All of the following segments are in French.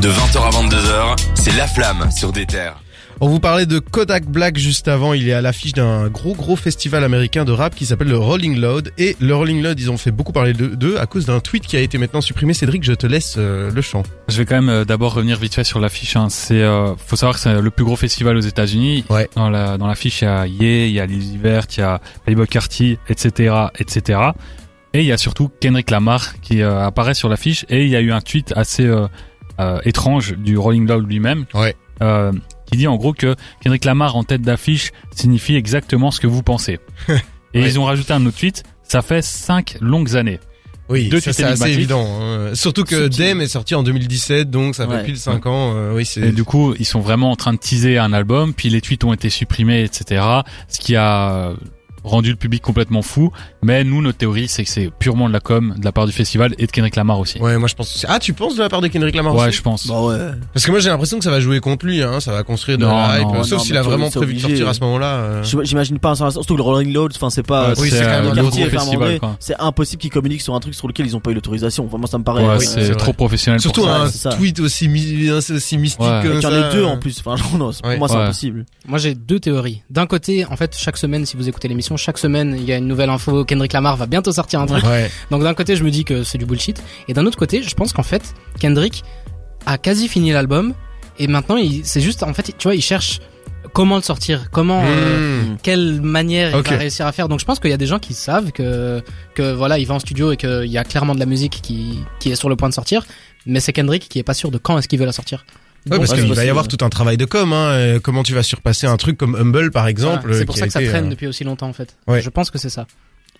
De 20h à 22h, c'est La Flamme sur des terres. On vous parlait de Kodak Black juste avant. Il est à l'affiche d'un gros gros festival américain de rap qui s'appelle le Rolling Loud. Et le Rolling Loud, ils ont fait beaucoup parler d'eux à cause d'un tweet qui a été maintenant supprimé. Cédric, je te laisse euh, le champ. Je vais quand même euh, d'abord revenir vite fait sur l'affiche. Hein. C'est, euh, faut savoir que c'est le plus gros festival aux États-Unis. Ouais. Dans la dans l'affiche, il y a Ye, il y a Lizzie Vert, il y a Playboy Carty, etc., etc. Et il y a surtout Kendrick Lamar qui apparaît sur l'affiche. Et il y a eu un tweet assez étrange du Rolling Loud lui-même. Ouais qui dit en gros que Kendrick Lamar en tête d'affiche signifie exactement ce que vous pensez. Et ils ont rajouté un autre tweet, ça fait cinq longues années. Oui, c'est assez évident. Hein. Surtout que Dem est sorti en 2017, donc ça fait pile 5 ans. Euh, oui, et du coup, ils sont vraiment en train de teaser un album, puis les tweets ont été supprimés, etc. Ce qui a rendu le public complètement fou. Mais nous, notre théorie, c'est que c'est purement de la com de la part du festival et de Kendrick Lamar aussi. Ouais, moi je pense. Ah, tu penses de la part de Kendrick Lamar ouais, aussi je pense. Bah ouais. Parce que moi j'ai l'impression que ça va jouer contre lui, hein. Ça va construire de la hype. sauf s'il a vraiment prévu de sortir à ce moment-là. Euh. J'imagine pas. Surtout que le Rolling Load, enfin c'est pas. oui, c'est quand même C'est impossible qu'ils communiquent sur un truc sur lequel ils ont pas eu l'autorisation. Enfin moi ça me paraît. Ouais, c'est trop professionnel. Surtout un tweet aussi aussi mystique. Il y en a deux en plus. Enfin non, pour moi c'est impossible. Moi j'ai deux théories. D'un côté, en fait, chaque semaine, si vous écoutez l'émission, chaque semaine il y a une nouvelle info. Kendrick Lamar va bientôt sortir un truc. Donc d'un côté, je me dis que c'est du bullshit, et d'un autre côté, je pense qu'en fait, Kendrick a quasi fini l'album, et maintenant, c'est juste, en fait, tu vois, il cherche comment le sortir, comment, euh, hmm. quelle manière il va réussir à faire. Donc je pense qu'il y a des gens qui savent que, que voilà, il va en studio et qu'il y a clairement de la musique qui, qui est sur le point de sortir, mais c'est Kendrick qui est pas sûr de quand est-ce qu'il veut la sortir. Ouais, parce qu'il va y avoir tout un travail de com. Hein. Comment tu vas surpasser un truc comme Humble, par exemple. c'est pour ça que ça traîne euh, depuis aussi longtemps, en fait. Je pense que c'est ça.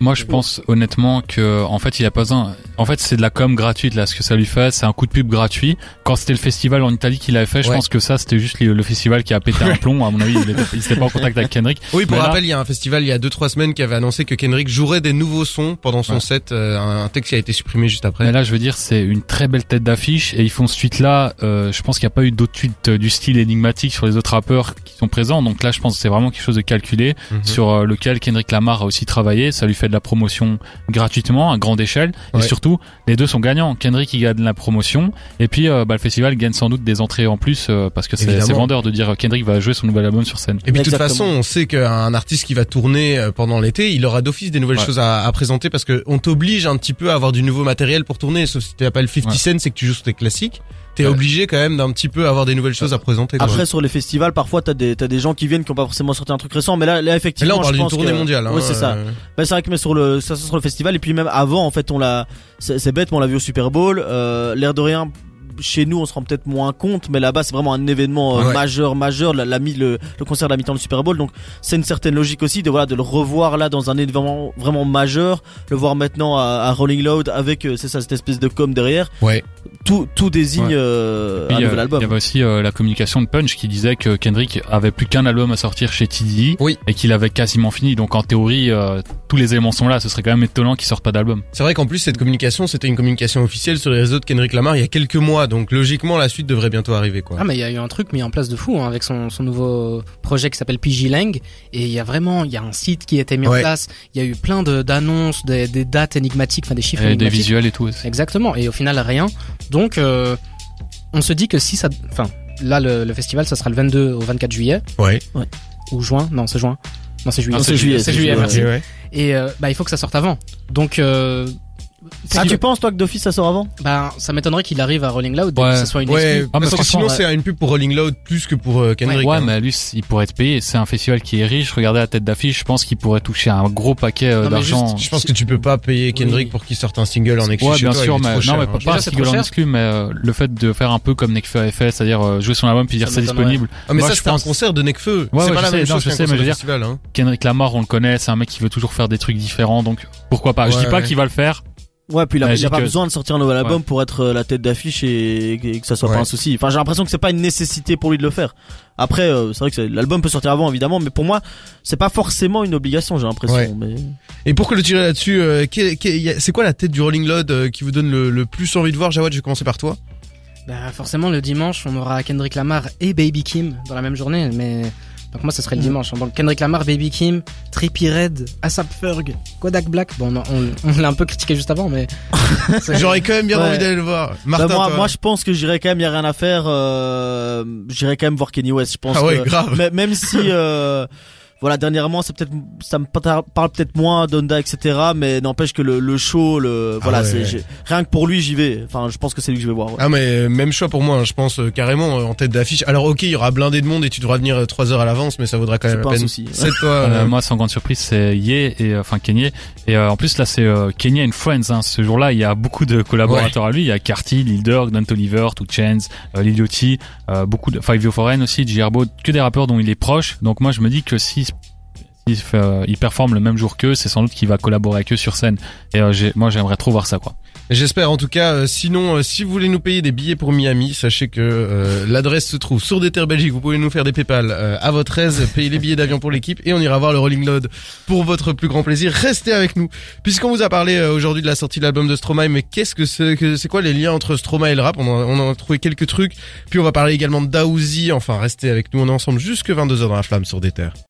Moi, je pense honnêtement que, en fait, il a pas besoin. En fait, c'est de la com gratuite là, ce que ça lui fait, c'est un coup de pub gratuit. Quand c'était le festival en Italie qu'il avait fait, je pense que ça, c'était juste le, festival qui a pété un plomb. À mon avis, il était, pas en contact avec Kendrick. Oui, pour rappel, il y a un festival il y a deux trois semaines qui avait annoncé que Kendrick jouerait des nouveaux sons pendant son set. Euh, un texte qui a été supprimé juste après. Mais là, je veux dire, c'est une très belle tête d'affiche et ils font ce tweet là. Euh, je pense qu'il n'y a pas eu d'autres tweets euh, du style énigmatique sur les autres rappeurs qui sont présents. Donc là, je pense que c'est vraiment quelque chose de calculé mhm. sur lequel Kendrick Lamar a aussi travaillé. Ça lui fait de la promotion gratuitement à grande échelle. Et surtout les deux sont gagnants. Kendrick il gagne la promotion. Et puis euh, bah, le festival gagne sans doute des entrées en plus euh, parce que c'est vendeur de dire Kendrick va jouer son nouvel album sur scène. Et puis de toute façon on sait qu'un artiste qui va tourner euh, pendant l'été il aura d'office des nouvelles choses à, à, présenter parce que on t'oblige un petit peu à avoir du nouveau matériel pour tourner sauf si tu pas le 50 Cent c'est que tu joues sur tes classiques t'es obligé quand même d'un petit peu avoir des nouvelles choses à présenter. Après sur les festivals, parfois t'as des t'as des gens qui viennent qui ont pas forcément sorti un truc récent, mais là, là effectivement, là on parle d'une tournée mondiale. Hein, oui c'est ça. Bah, c'est vrai que mais sur le ça sur le festival et puis même avant en fait on l'a c'est bête mais on l'a vu au Super Bowl. Euh, L'air de rien chez nous on se rend peut-être moins compte mais là-bas c'est vraiment un événement euh, majeur majeur. La, la, le, le concert de la mi-temps du Super Bowl. Donc c'est une certaine logique aussi de voilà de le revoir là dans un événement vraiment majeur le voir maintenant à, à Rolling Loud avec euh, c'est ça cette espèce de com derrière. Ouais. Tout tout désigne euh, un nouvel album. il y avait aussi la communication de Punch qui disait que Kendrick avait plus qu'un album à sortir chez TDI oui. et qu'il avait quasiment fini. Donc en théorie tous les éléments sont là. Ce serait quand même étonnant qu'il sorte pas d'album. C'est vrai qu'en plus cette communication c'était une communication officielle sur les réseaux de Kendrick Lamar il y a quelques mois donc logiquement la suite devrait bientôt arriver quoi. Ah mais il y a eu un truc mis en place de fou hein, avec son, son nouveau projet qui s'appelle PG Lang et il y a vraiment il y a un site qui a été mis en place, il y a eu plein d'annonces, des, des, dates énigmatiques, enfin des chiffres et des visuels et tout. Aussi. Exactement et au final rien. Donc euh, on se dit que si ça enfin là le, le, festival ça sera le 22 au 24 juillet. Ouais. ouais. Ou juin, non, c'est juin. Non, c'est juillet. c'est juillet, c'est juillet, merci. Et euh, bah il faut que ça sorte avant. Donc euh, ah, tu penses toi que d'office ça sort avant Bah, ça m'étonnerait qu'il arrive à Rolling Loud, que ce soit une ouais, ah, parce que sinon c'est une pub pour Rolling Loud plus que pour euh, Kendrick. Ouais, hein. mais lui, il pourrait être payé. C'est un festival qui est riche. Regardez la tête d'affiche. Je pense qu'il pourrait toucher un gros paquet euh, d'argent. Je pense que tu peux pas payer Kendrick pour qu'il sorte un single en exclu. Ouais, bien sûr, mais non, mais pas, un single en exclu, mais euh, le fait de faire un peu comme Nekfeu a fait, c'est-à-dire jouer son album puis dire c'est disponible. Ah, mais ça c'est un concert de Nekfeu. C'est pas la même chose qu'un festival. Hein. Kendrick Lamar, on le connaît, c'est un mec qui veut toujours faire des trucs différents, donc pourquoi pas. Je dis pas qu'il va le faire. Ouais, puis il a, il a pas besoin de sortir un nouvel album pour être euh, la tête d'affiche et, que ça soit pas un souci. Enfin, j'ai l'impression que c'est pas une nécessité pour lui de le faire. Après, euh, c'est vrai que l'album peut sortir avant, évidemment, mais pour moi, c'est pas forcément une obligation, j'ai l'impression. Mais... Et pour que le tirer là-dessus, euh, c'est quoi la tête du Rolling Loud qui vous donne le, plus envie de voir? Jawad, je vais commencer par toi. Bah forcément, le dimanche, on aura Kendrick Lamar et Baby Kim dans la même journée, mais Donc moi, ce serait le dimanche. Donc Kendrick Lamar, Baby Kim, Trippie Red, Asap Ferg, Kodak Black. Bon, on, on, l'a un peu critiqué juste avant, mais j'aurais quand même bien envie d'aller le voir. Martin, bah, moi, moi, je pense que j'irai quand même. Y a rien à faire. Euh, j'irai quand même voir Kenny West. Je pense. Ah ouais, que, grave. Même si. Euh, voilà dernièrement c'est peut-être ça me parle peut-être moins d'Onda etc mais n'empêche que le, le show le ah voilà c'est rien que pour lui j'y vais. Enfin je pense que c'est lui que je vais voir ah mais même choix pour moi hein, je pense euh, carrément euh, en tête d'affiche. Alors ok il y aura blindé de monde et tu devras venir euh, trois heures à l'avance mais ça vaudra quand même la peine. c'est toi moi sans grande surprise c'est Ye et enfin Kenny et en plus là c'est Kenny and Friends hein. ce jour-là il y a beaucoup de collaborateurs à lui. Il y a Carty Lil Durk Dante Oliver Two Chains Lil Yachty beaucoup de Five Yo Foreign aussi J que des rappeurs dont il est proche. Donc moi je me dis que si euh, il, performe le même jour qu'eux, c'est sans doute qu'il va collaborer avec eux sur scène. Et euh, moi, j'aimerais trop voir ça, quoi. J'espère en tout cas. Euh, sinon, si vous voulez nous payer des billets pour Miami, sachez que l'adresse se trouve sur des terres Belgique. Vous pouvez nous faire des PayPal à votre aise, payer les billets d'avion pour l'équipe et on ira voir le Rolling Load pour votre plus grand plaisir. Restez avec nous, puisqu'on vous a parlé aujourd'hui de la sortie de l'album de Stromae. Mais qu'est-ce que c'est c'est quoi les liens entre Stromae et le rap? On, on a trouvé quelques trucs. Puis on va parler également de Daouzi. Enfin, restez avec nous. On est ensemble jusque 22h dans la flamme sur des.